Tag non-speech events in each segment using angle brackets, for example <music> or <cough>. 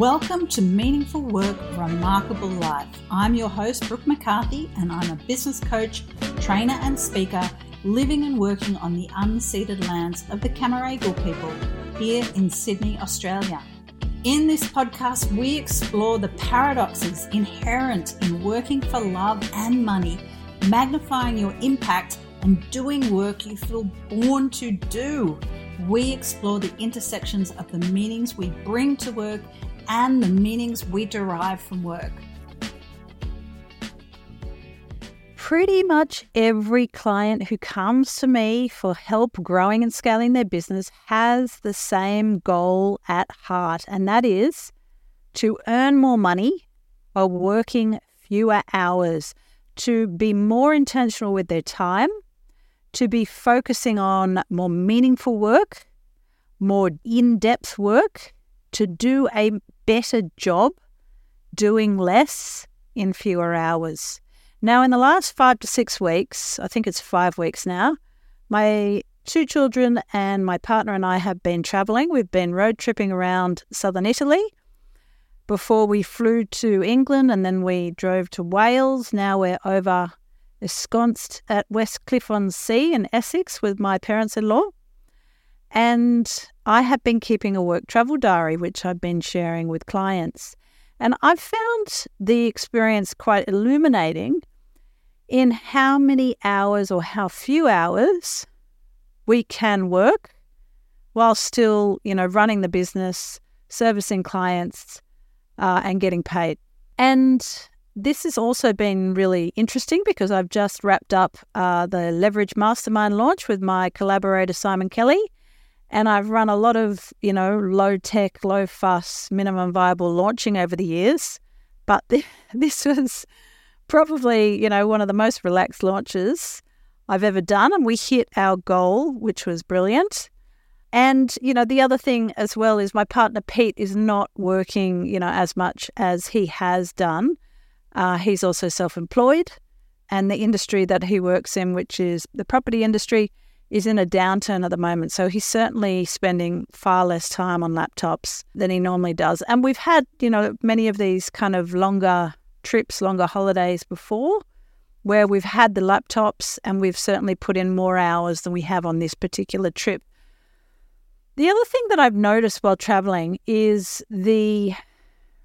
Welcome to Meaningful Work, Remarkable Life. I'm your host, Brooke McCarthy, and I'm a business coach, trainer, and speaker living and working on the unceded lands of the Cammeraygal people here in Sydney, Australia. In this podcast, we explore the paradoxes inherent in working for love and money, magnifying your impact, and doing work you feel born to do. We explore the intersections of the meanings we bring to work and the meanings we derive from work. Pretty much every client who comes to me for help growing and scaling their business has the same goal at heart, and that is to earn more money while working fewer hours, to be more intentional with their time, to be focusing on more meaningful work, more in depth work, to do a better job doing less in fewer hours. Now, in the last five to six weeks, I think it's five weeks now, my two children and my partner and I have been traveling. We've been road tripping around southern Italy. Before we flew to England and then we drove to Wales. Now we're over ensconced at West Cliff on Sea in Essex with my parents in law. And I have been keeping a work travel diary, which I've been sharing with clients. And I've found the experience quite illuminating in how many hours or how few hours we can work while still, you know, running the business, servicing clients, uh, and getting paid. And this has also been really interesting because I've just wrapped up uh, the Leverage Mastermind launch with my collaborator Simon Kelly. And I've run a lot of, you know, low tech, low fuss, minimum viable launching over the years. But <laughs> this was probably, you know, one of the most relaxed launches I've ever done. And we hit our goal, which was brilliant. And, you know, the other thing as well is my partner Pete is not working, you know, as much as he has done. Uh, he's also self employed. And the industry that he works in, which is the property industry, is in a downturn at the moment. So he's certainly spending far less time on laptops than he normally does. And we've had, you know, many of these kind of longer trips, longer holidays before where we've had the laptops and we've certainly put in more hours than we have on this particular trip. The other thing that I've noticed while traveling is the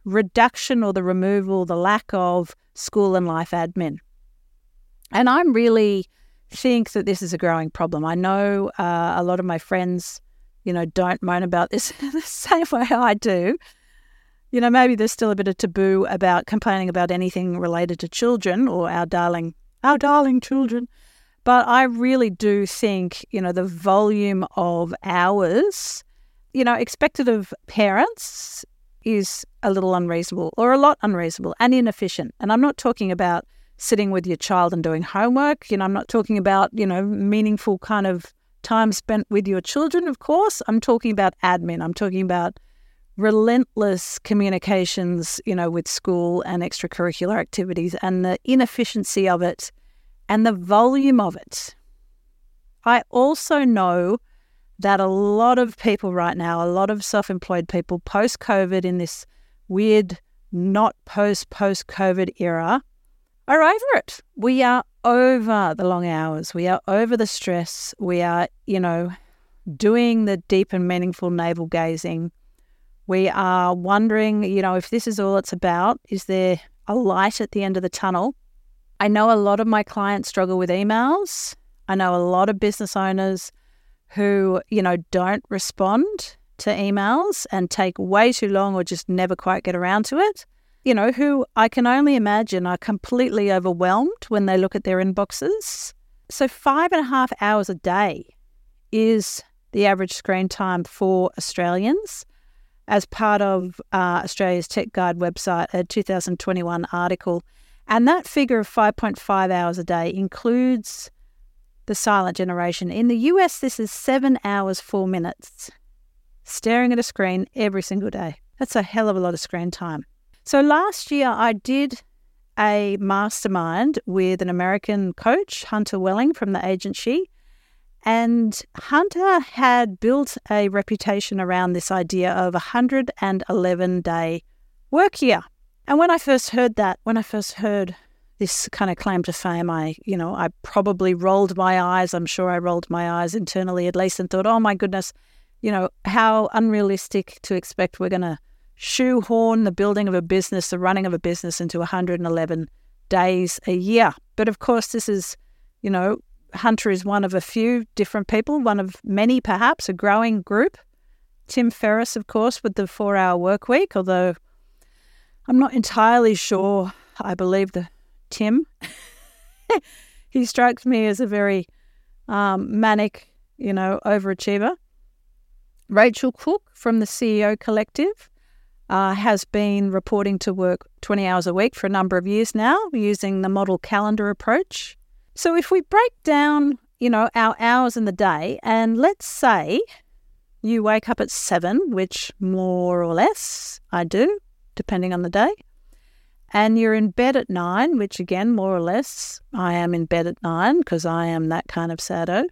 reduction or the removal, the lack of school and life admin. And I'm really think that this is a growing problem. I know uh, a lot of my friends, you know, don't moan about this <laughs> the same way I do. You know, maybe there's still a bit of taboo about complaining about anything related to children or our darling, our darling children. But I really do think, you know, the volume of hours, you know, expected of parents is a little unreasonable or a lot unreasonable and inefficient. And I'm not talking about sitting with your child and doing homework. You know, I'm not talking about, you know, meaningful kind of time spent with your children, of course. I'm talking about admin. I'm talking about relentless communications, you know, with school and extracurricular activities and the inefficiency of it and the volume of it. I also know that a lot of people right now, a lot of self employed people post COVID in this weird, not post post COVID era, are over it. We are over the long hours. We are over the stress. We are, you know, doing the deep and meaningful navel gazing. We are wondering, you know, if this is all it's about, is there a light at the end of the tunnel? I know a lot of my clients struggle with emails. I know a lot of business owners who, you know, don't respond to emails and take way too long or just never quite get around to it you know, who I can only imagine are completely overwhelmed when they look at their inboxes. So, five and a half hours a day is the average screen time for Australians. As part of uh, Australia's Tech Guide website, a 2021 article. And that figure of 5.5 hours a day includes the silent generation. In the US, this is seven hours, four minutes, staring at a screen every single day. That's a hell of a lot of screen time. So last year I did a mastermind with an American coach, Hunter Welling from the agency. And Hunter had built a reputation around this idea of a 111 day work year. And when I first heard that, when I first heard this kind of claim to fame, I, you know, I probably rolled my eyes. I'm sure I rolled my eyes internally at least and thought, oh my goodness, you know, how unrealistic to expect we're going to shoehorn the building of a business, the running of a business into 111 days a year. But of course, this is, you know, Hunter is one of a few different people, one of many perhaps, a growing group. Tim Ferriss, of course, with the four hour work week, although I'm not entirely sure I believe the Tim. <laughs> he strikes me as a very um, manic, you know, overachiever. Rachel Cook from the CEO Collective uh, has been reporting to work 20 hours a week for a number of years now using the model calendar approach. So if we break down, you know, our hours in the day, and let's say you wake up at seven, which more or less I do, depending on the day, and you're in bed at nine, which again, more or less, I am in bed at nine because I am that kind of sado.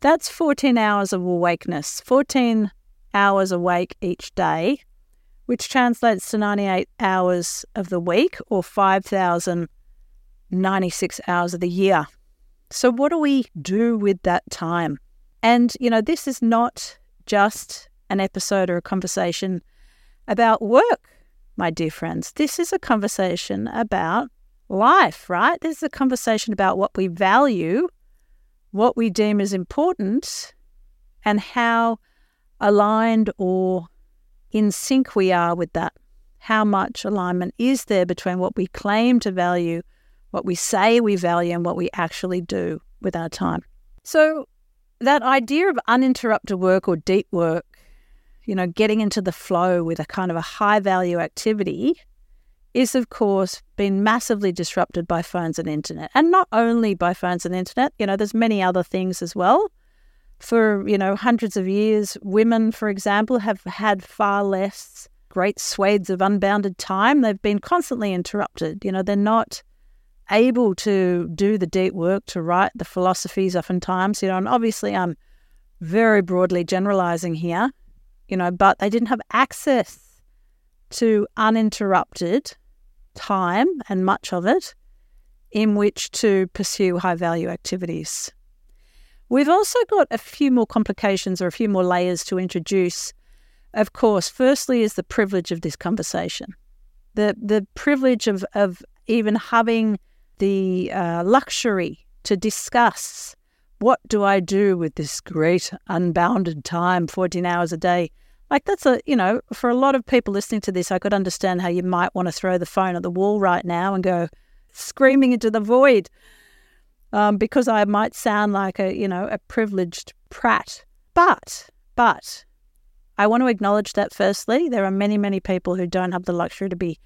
That's 14 hours of awakeness, 14 hours awake each day, which translates to 98 hours of the week or 5,096 hours of the year. So, what do we do with that time? And, you know, this is not just an episode or a conversation about work my dear friends. This is a conversation about life, right? This is a conversation about what we value, what we deem as important, and how aligned or in sync we are with that. How much alignment is there between what we claim to value, what we say we value, and what we actually do with our time? So, that idea of uninterrupted work or deep work you know, getting into the flow with a kind of a high value activity is, of course, been massively disrupted by phones and internet. And not only by phones and internet, you know, there's many other things as well. For, you know, hundreds of years, women, for example, have had far less great swathes of unbounded time. They've been constantly interrupted. You know, they're not able to do the deep work, to write the philosophies oftentimes, you know, and obviously I'm very broadly generalizing here you know, but they didn't have access to uninterrupted time and much of it in which to pursue high value activities. We've also got a few more complications or a few more layers to introduce. Of course, firstly is the privilege of this conversation. The, the privilege of, of even having the uh, luxury to discuss what do I do with this great unbounded time, 14 hours a day, like that's a, you know, for a lot of people listening to this, I could understand how you might want to throw the phone at the wall right now and go screaming into the void. Um, because I might sound like a, you know, a privileged prat. But, but I want to acknowledge that firstly, there are many, many people who don't have the luxury to be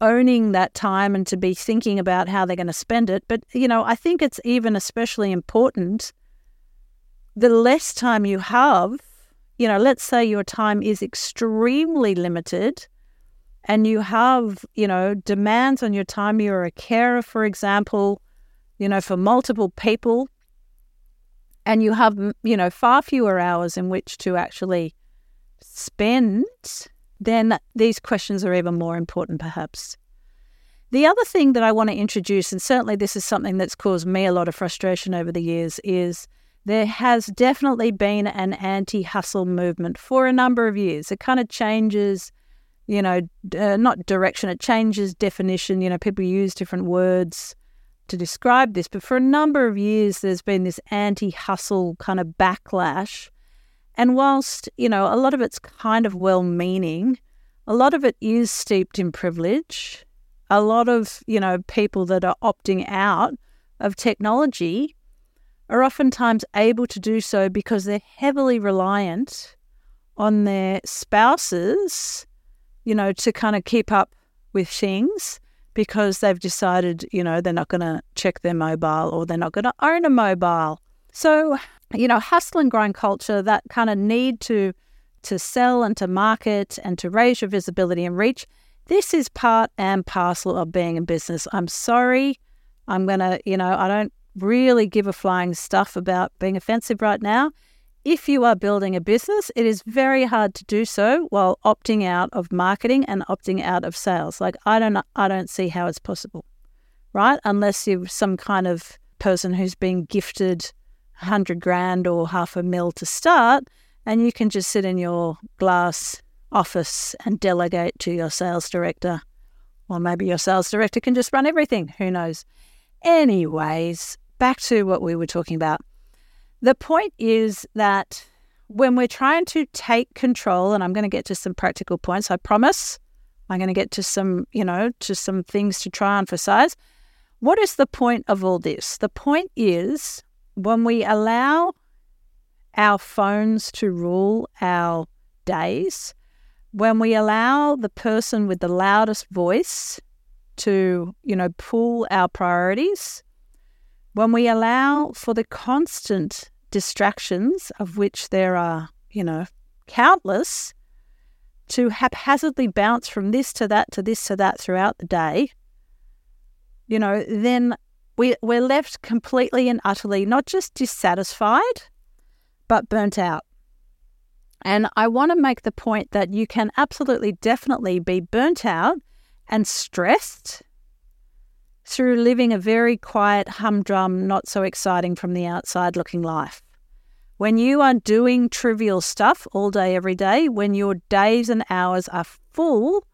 owning that time and to be thinking about how they're going to spend it. But, you know, I think it's even especially important the less time you have you know, let's say your time is extremely limited and you have, you know, demands on your time. You're a carer, for example, you know, for multiple people, and you have, you know, far fewer hours in which to actually spend, then these questions are even more important, perhaps. The other thing that I want to introduce, and certainly this is something that's caused me a lot of frustration over the years, is there has definitely been an anti hustle movement for a number of years. It kind of changes, you know, uh, not direction, it changes definition. You know, people use different words to describe this, but for a number of years, there's been this anti hustle kind of backlash. And whilst, you know, a lot of it's kind of well meaning, a lot of it is steeped in privilege. A lot of, you know, people that are opting out of technology are oftentimes able to do so because they're heavily reliant on their spouses, you know, to kind of keep up with things because they've decided, you know, they're not going to check their mobile or they're not going to own a mobile. So, you know, hustle and grind culture, that kind of need to to sell and to market and to raise your visibility and reach, this is part and parcel of being in business. I'm sorry. I'm going to, you know, I don't really give a flying stuff about being offensive right now. If you are building a business, it is very hard to do so while opting out of marketing and opting out of sales. Like I don't I don't see how it's possible. Right? Unless you're some kind of person who's been gifted 100 grand or half a mil to start and you can just sit in your glass office and delegate to your sales director. Or maybe your sales director can just run everything. Who knows? Anyways, back to what we were talking about. The point is that when we're trying to take control, and I'm going to get to some practical points, I promise. I'm going to get to some, you know, to some things to try and emphasize. What is the point of all this? The point is when we allow our phones to rule our days, when we allow the person with the loudest voice to, you know, pull our priorities, when we allow for the constant distractions, of which there are, you know, countless, to haphazardly bounce from this to that to this to that throughout the day, you know, then we, we're left completely and utterly not just dissatisfied, but burnt out. And I want to make the point that you can absolutely, definitely be burnt out and stressed through living a very quiet, humdrum, not so exciting from the outside looking life. When you are doing trivial stuff all day, every day, when your days and hours are full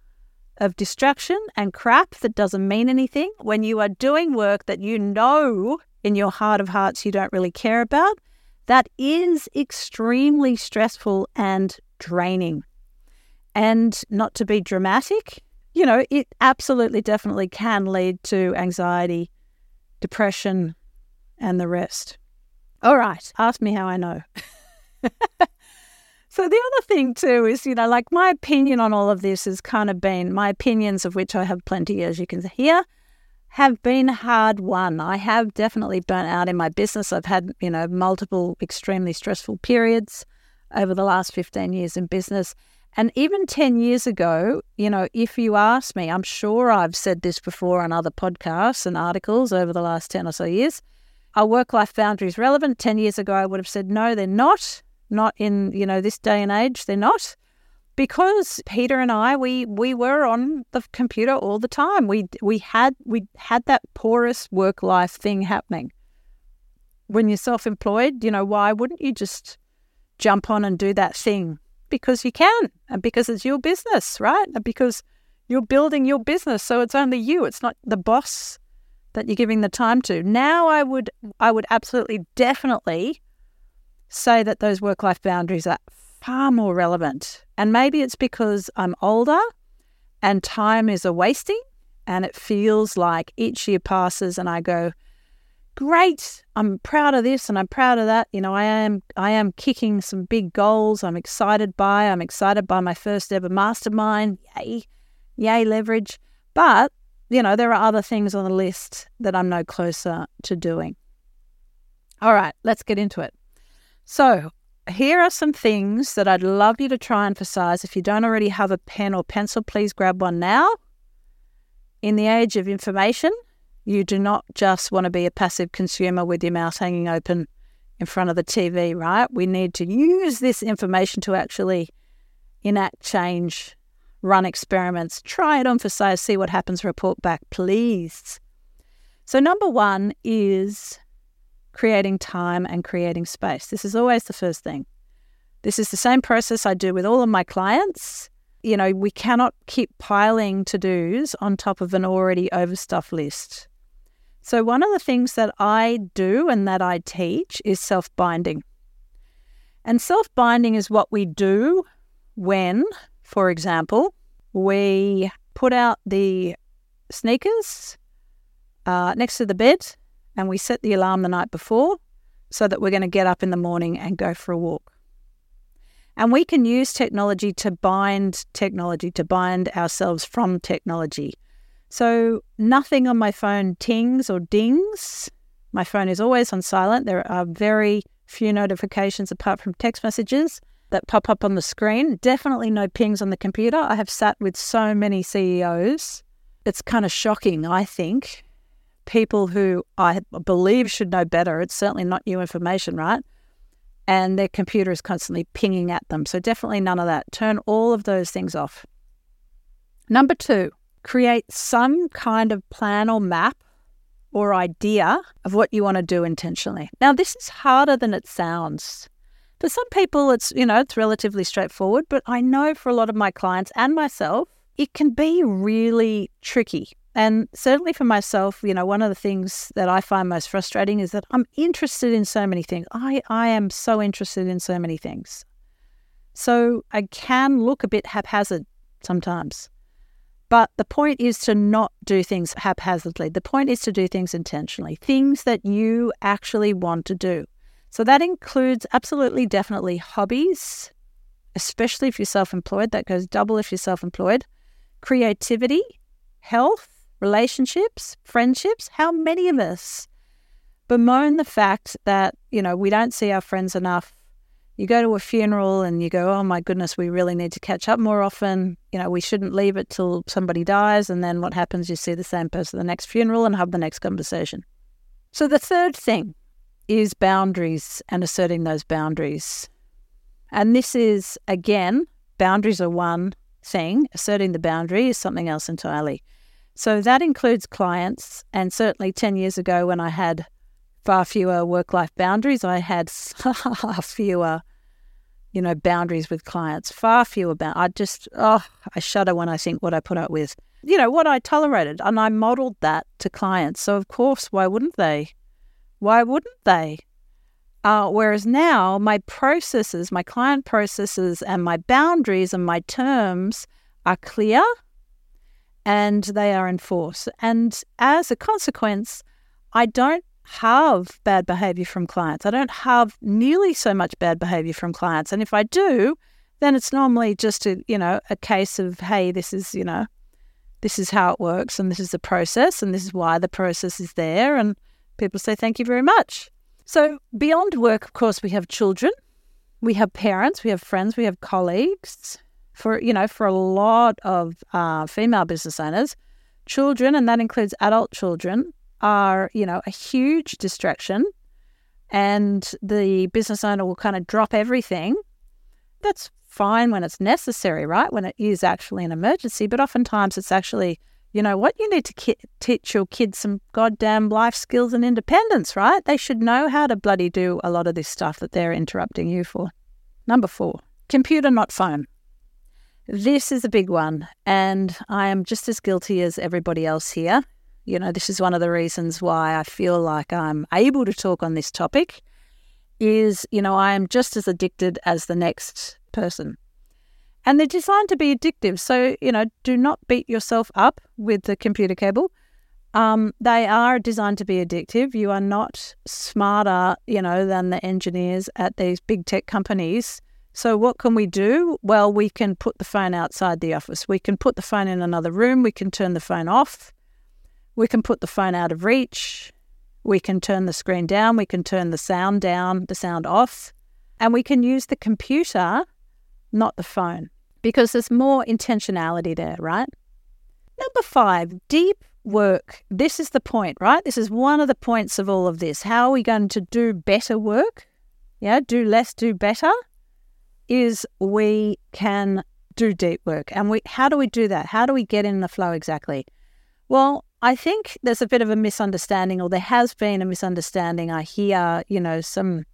of distraction and crap that doesn't mean anything, when you are doing work that you know in your heart of hearts you don't really care about, that is extremely stressful and draining. And not to be dramatic, you know, it absolutely definitely can lead to anxiety, depression, and the rest. All right, ask me how I know. <laughs> so, the other thing, too, is, you know, like my opinion on all of this has kind of been my opinions, of which I have plenty, as you can hear, have been hard won. I have definitely burnt out in my business. I've had, you know, multiple extremely stressful periods over the last 15 years in business. And even 10 years ago, you know, if you ask me, I'm sure I've said this before on other podcasts and articles over the last 10 or so years. Are work life boundaries relevant? 10 years ago, I would have said, no, they're not. Not in, you know, this day and age, they're not. Because Peter and I, we we were on the computer all the time. We we had we had that porous work life thing happening. When you're self employed, you know, why wouldn't you just jump on and do that thing because you can and because it's your business, right? And because you're building your business. So it's only you, it's not the boss that you're giving the time to. Now I would I would absolutely definitely say that those work life boundaries are far more relevant. And maybe it's because I'm older and time is a wasting and it feels like each year passes and I go, great i'm proud of this and i'm proud of that you know i am i am kicking some big goals i'm excited by i'm excited by my first ever mastermind yay yay leverage. But you know there are other things on the list that i'm no closer to doing. All right let's get into it. So here are some things that i'd love you to try and emphasize if you don't already have a pen or pencil please grab one now. In the age of information you do not just want to be a passive consumer with your mouth hanging open in front of the TV, right? We need to use this information to actually enact change, run experiments, try it on for size, see what happens, report back, please. So, number one is creating time and creating space. This is always the first thing. This is the same process I do with all of my clients. You know, we cannot keep piling to dos on top of an already overstuffed list. So, one of the things that I do and that I teach is self binding. And self binding is what we do when, for example, we put out the sneakers uh, next to the bed and we set the alarm the night before so that we're going to get up in the morning and go for a walk. And we can use technology to bind technology, to bind ourselves from technology. So nothing on my phone tings or dings. My phone is always on silent. There are very few notifications apart from text messages that pop up on the screen. Definitely no pings on the computer. I have sat with so many CEOs. It's kind of shocking, I think, people who I believe should know better. It's certainly not new information, right? And their computer is constantly pinging at them. So definitely none of that. Turn all of those things off. Number two, create some kind of plan or map or idea of what you want to do intentionally. Now, this is harder than it sounds. For some people, it's, you know, it's relatively straightforward, but I know for a lot of my clients and myself, it can be really tricky. And certainly for myself, you know, one of the things that I find most frustrating is that I'm interested in so many things. I, I am so interested in so many things. So I can look a bit haphazard sometimes. But the point is to not do things haphazardly. The point is to do things intentionally, things that you actually want to do. So that includes absolutely, definitely hobbies, especially if you're self employed. That goes double if you're self employed. Creativity, health, relationships, friendships. How many of us bemoan the fact that, you know, we don't see our friends enough you go to a funeral and you go, oh my goodness, we really need to catch up more often. You know, we shouldn't leave it till somebody dies. And then what happens? You see the same person at the next funeral and have the next conversation. So the third thing is boundaries and asserting those boundaries. And this is, again, boundaries are one thing, asserting the boundary is something else entirely. So that includes clients. And certainly 10 years ago, when I had far fewer work life boundaries. I had far <laughs> fewer, you know, boundaries with clients, far fewer. Ba- I just, oh, I shudder when I think what I put up with, you know, what I tolerated. And I modeled that to clients. So, of course, why wouldn't they? Why wouldn't they? Uh, whereas now, my processes, my client processes, and my boundaries and my terms are clear and they are enforced. And as a consequence, I don't have bad behavior from clients. I don't have nearly so much bad behavior from clients. And if I do, then it's normally just a, you know, a case of, hey, this is, you know, this is how it works and this is the process and this is why the process is there. And people say, thank you very much. So beyond work, of course, we have children, we have parents, we have friends, we have colleagues. For, you know, for a lot of uh, female business owners, children, and that includes adult children, are, you know, a huge distraction and the business owner will kind of drop everything. That's fine when it's necessary, right? When it is actually an emergency, but oftentimes it's actually, you know what, you need to ki- teach your kids some goddamn life skills and independence, right? They should know how to bloody do a lot of this stuff that they're interrupting you for. Number four, computer, not phone. This is a big one, and I am just as guilty as everybody else here. You know, this is one of the reasons why I feel like I'm able to talk on this topic is, you know, I am just as addicted as the next person. And they're designed to be addictive. So, you know, do not beat yourself up with the computer cable. Um, they are designed to be addictive. You are not smarter, you know, than the engineers at these big tech companies. So, what can we do? Well, we can put the phone outside the office. We can put the phone in another room. We can turn the phone off. We can put the phone out of reach. We can turn the screen down. We can turn the sound down, the sound off. And we can use the computer, not the phone, because there's more intentionality there, right? Number five, deep work. This is the point, right? This is one of the points of all of this. How are we going to do better work? Yeah, do less, do better. Is we can do deep work. And we how do we do that? How do we get in the flow exactly? Well, I think there's a bit of a misunderstanding, or there has been a misunderstanding. I hear, you know, some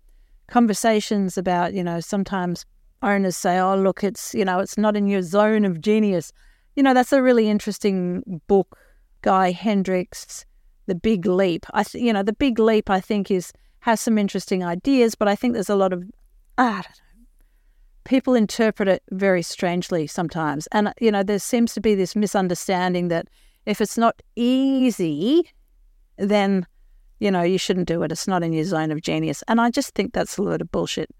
conversations about, you know, sometimes owners say, oh, look, it's, you know, it's not in your zone of genius. You know, that's a really interesting book, Gay Hendricks, The Big Leap. I, th- you know, The Big Leap, I think, is has some interesting ideas, but I think there's a lot of, ah, people interpret it very strangely sometimes. And, you know, there seems to be this misunderstanding that if it's not easy, then, you know, you shouldn't do it. It's not in your zone of genius. And I just think that's a load of bullshit.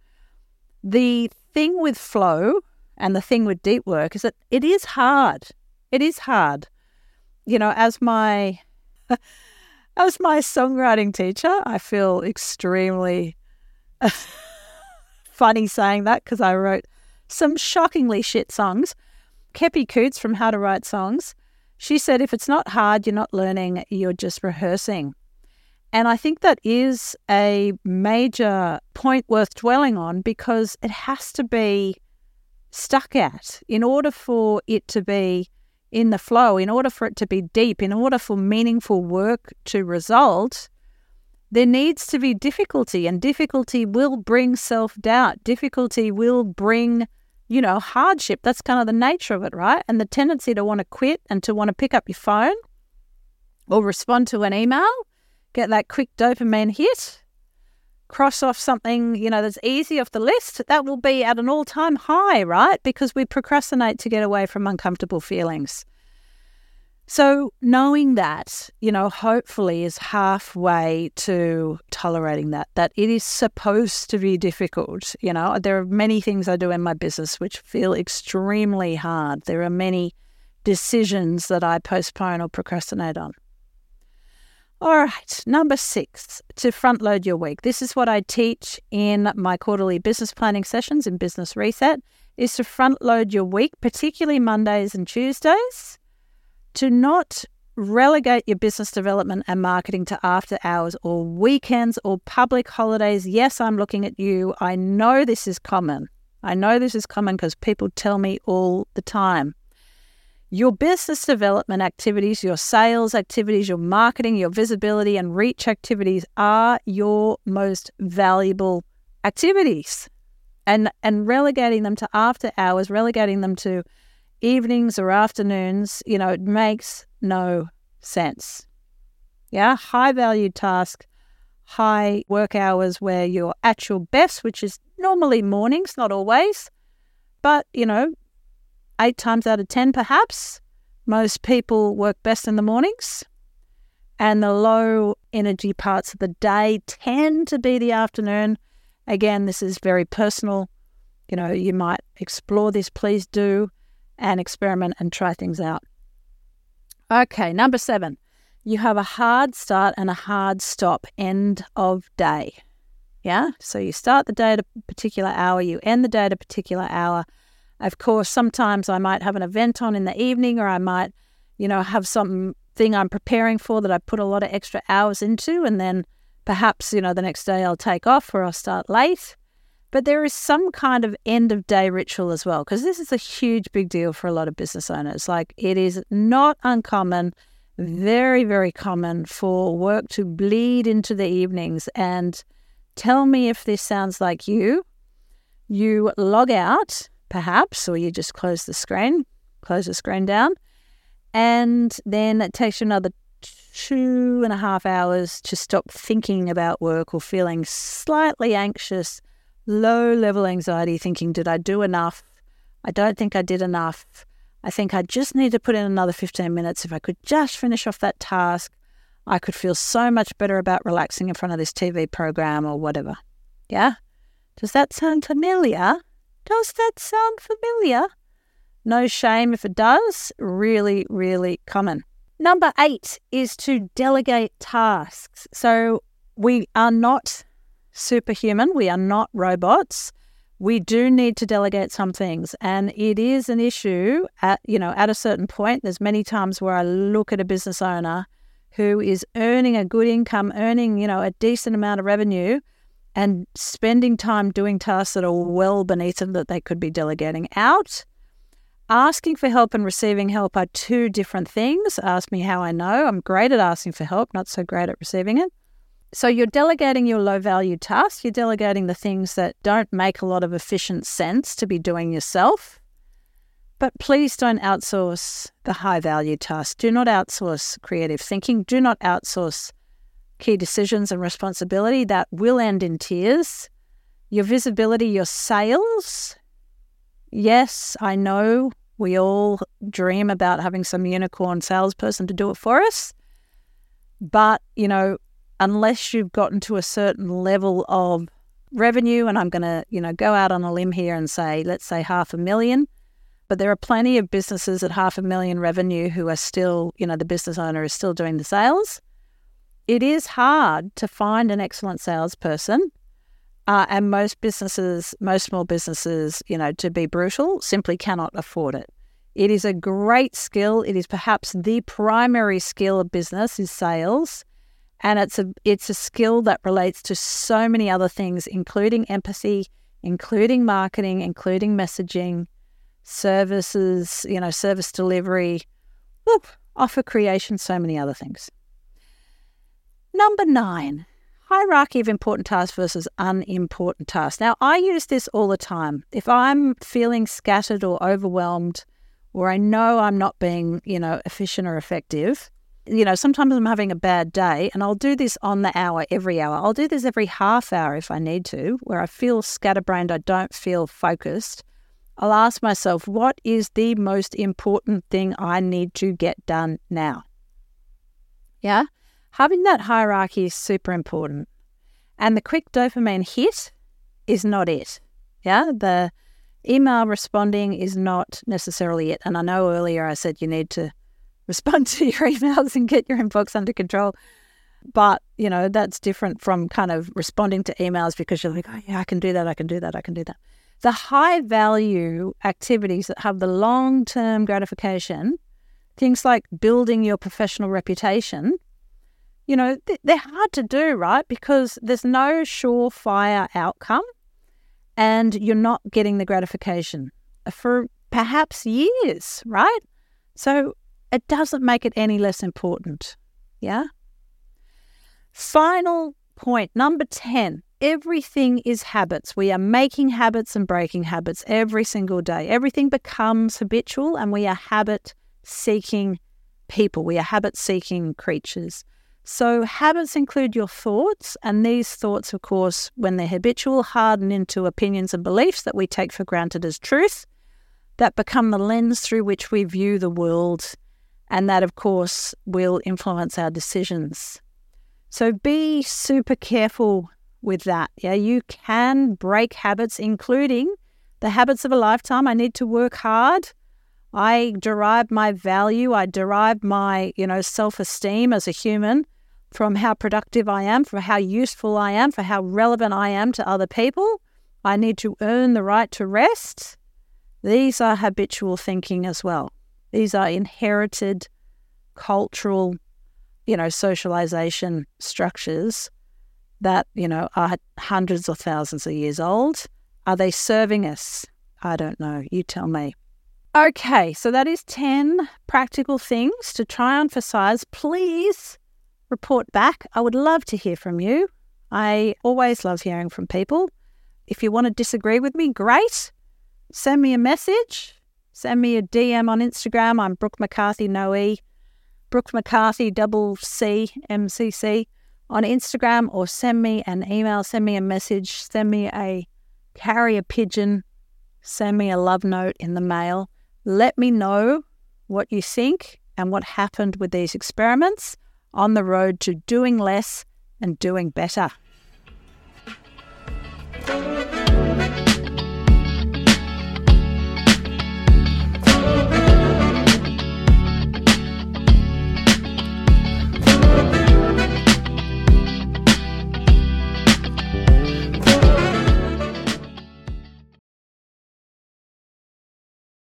The thing with flow and the thing with deep work is that it is hard. It is hard. You know, as my <laughs> as my songwriting teacher, I feel extremely <laughs> funny saying that because I wrote some shockingly shit songs. Kepi Coots from How to Write Songs She said, if it's not hard, you're not learning, you're just rehearsing. And I think that is a major point worth dwelling on because it has to be stuck at in order for it to be in the flow, in order for it to be deep, in order for meaningful work to result. There needs to be difficulty, and difficulty will bring self doubt. Difficulty will bring, you know, hardship. That's kind of the nature of it, right? And the tendency to want to quit and to want to pick up your phone or respond to an email get that quick dopamine hit, cross off something, you know, that's easy off the list, that will be at an all time high, right? Because we procrastinate to get away from uncomfortable feelings. So, knowing that, you know, hopefully is halfway to tolerating that, that it is supposed to be difficult. You know, there are many things I do in my business which feel extremely hard. There are many decisions that I postpone or procrastinate on. All right, number six, to front load your week. This is what I teach in my quarterly business planning sessions in Business Reset is to front load your week, particularly Mondays and Tuesdays, to not relegate your business development and marketing to after hours or weekends or public holidays. Yes, I'm looking at you. I know this is common. I know this is common because people tell me all the time. Your business development activities, your sales activities, your marketing, your visibility and reach activities are your most valuable activities. And and relegating them to after hours, relegating them to evenings or afternoons, you know, it makes no sense. Yeah, high value task, high work hours where you're at your best, which is normally mornings, not always. But, you know, eight times out of 10, perhaps, most people work best in the mornings. And the low energy parts of the day tend to be the afternoon. Again, this is very personal. You know, you might explore this, please do, and experiment and try things out. Okay, number seven, you have a hard start and a hard stop end of day. Yeah, so you start the day at a particular hour, you end the day at a particular hour. Of course, sometimes I might have an event on in the evening, or I might, you know, have something I'm preparing for that I put a lot of extra hours into, and then perhaps, you know, the next day I'll take off or I'll start late. But there is some kind of end of day ritual as well, because this is a huge, big deal for a lot of business owners. Like it is not uncommon, very, very common for work to bleed into the evenings. And tell me if this sounds like you. You log out perhaps, or you just close the screen, close the screen down. And then it takes you another two and a half hours to stop thinking about work or feeling slightly anxious, low level anxiety, thinking, did I do enough? I don't think I did enough. I think I just need to put in another 15 minutes. If I could just finish off that task, I could feel so much better about relaxing in front of this TV program or whatever. Yeah? Does that sound familiar? Does that sound familiar? No shame if it does. Really, really common. Number eight is to delegate tasks. So we are not superhuman, we are not robots. We do need to delegate some things, and it is an issue at you know at a certain point. There's many times where I look at a business owner who is earning a good income, earning you know a decent amount of revenue, and spending time doing tasks that are well beneath them that they could be delegating out. Asking for help and receiving help are two different things. Ask me how I know. I'm great at asking for help, not so great at receiving it. So you're delegating your low value tasks, you're delegating the things that don't make a lot of efficient sense to be doing yourself. But please don't outsource the high value tasks. Do not outsource creative thinking. Do not outsource key decisions and responsibility that will end in tears. Your visibility, your sales. Yes, I know we all dream about having some unicorn salesperson to do it for us. But, you know, unless you've gotten to a certain level of revenue, and I'm going to, you know, go out on a limb here and say, let's say half a million, but there are plenty of businesses at half a million revenue who are still, you know, the business owner is still doing the sales it is hard to find an excellent salesperson. Uh, and most businesses, most small businesses, you know, to be brutal, simply cannot afford it. It is a great skill. It is perhaps the primary skill of business is sales. And it's a it's a skill that relates to so many other things, including empathy, including marketing, including messaging, services, you know, service delivery, whoop, offer creation, so many other things. Number nine, hierarchy of important tasks versus unimportant tasks. Now, I use this all the time. If I'm feeling scattered or overwhelmed, or I know I'm not being, you know, efficient or effective, you know, sometimes I'm having a bad day and I'll do this on the hour, every hour. I'll do this every half hour if I need to, where I feel scatterbrained, I don't feel focused. I'll ask myself, what is the most important thing I need to get done now? Yeah. Having that hierarchy is super important. And the quick dopamine hit is not it. Yeah. The email responding is not necessarily it. And I know earlier I said you need to respond to your <laughs> emails and get your inbox under control. But, you know, that's different from kind of responding to emails because you're like, oh, yeah, I can do that. I can do that. I can do that. The high value activities that have the long term gratification, things like building your professional reputation, you know, they're hard to do, right? Because there's no surefire outcome and you're not getting the gratification for perhaps years, right? So it doesn't make it any less important. Yeah. Final point, number 10 everything is habits. We are making habits and breaking habits every single day. Everything becomes habitual, and we are habit seeking people. We are habit seeking creatures. So, habits include your thoughts, and these thoughts, of course, when they're habitual, harden into opinions and beliefs that we take for granted as truth, that become the lens through which we view the world and that, of course, will influence our decisions. So be super careful with that. Yeah, you can break habits, including the habits of a lifetime. I need to work hard. I derive my value, I derive my, you know, self-esteem as a human from how productive I am, from how useful I am, for how relevant I am to other people. I need to earn the right to rest. These are habitual thinking as well. These are inherited cultural, you know, socialization structures that, you know, are hundreds of thousands of years old. Are they serving us? I don't know. You tell me. Okay, so that is 10 practical things to try and emphasize. Please report back. I would love to hear from you. I always love hearing from people. If you want to disagree with me, great. Send me a message. Send me a DM on Instagram. I'm Brooke McCarthy, no E. Brooke McCarthy, double C, MCC on Instagram, or send me an email, send me a message, send me a carrier pigeon, send me a love note in the mail. Let me know what you think and what happened with these experiments on the road to doing less and doing better.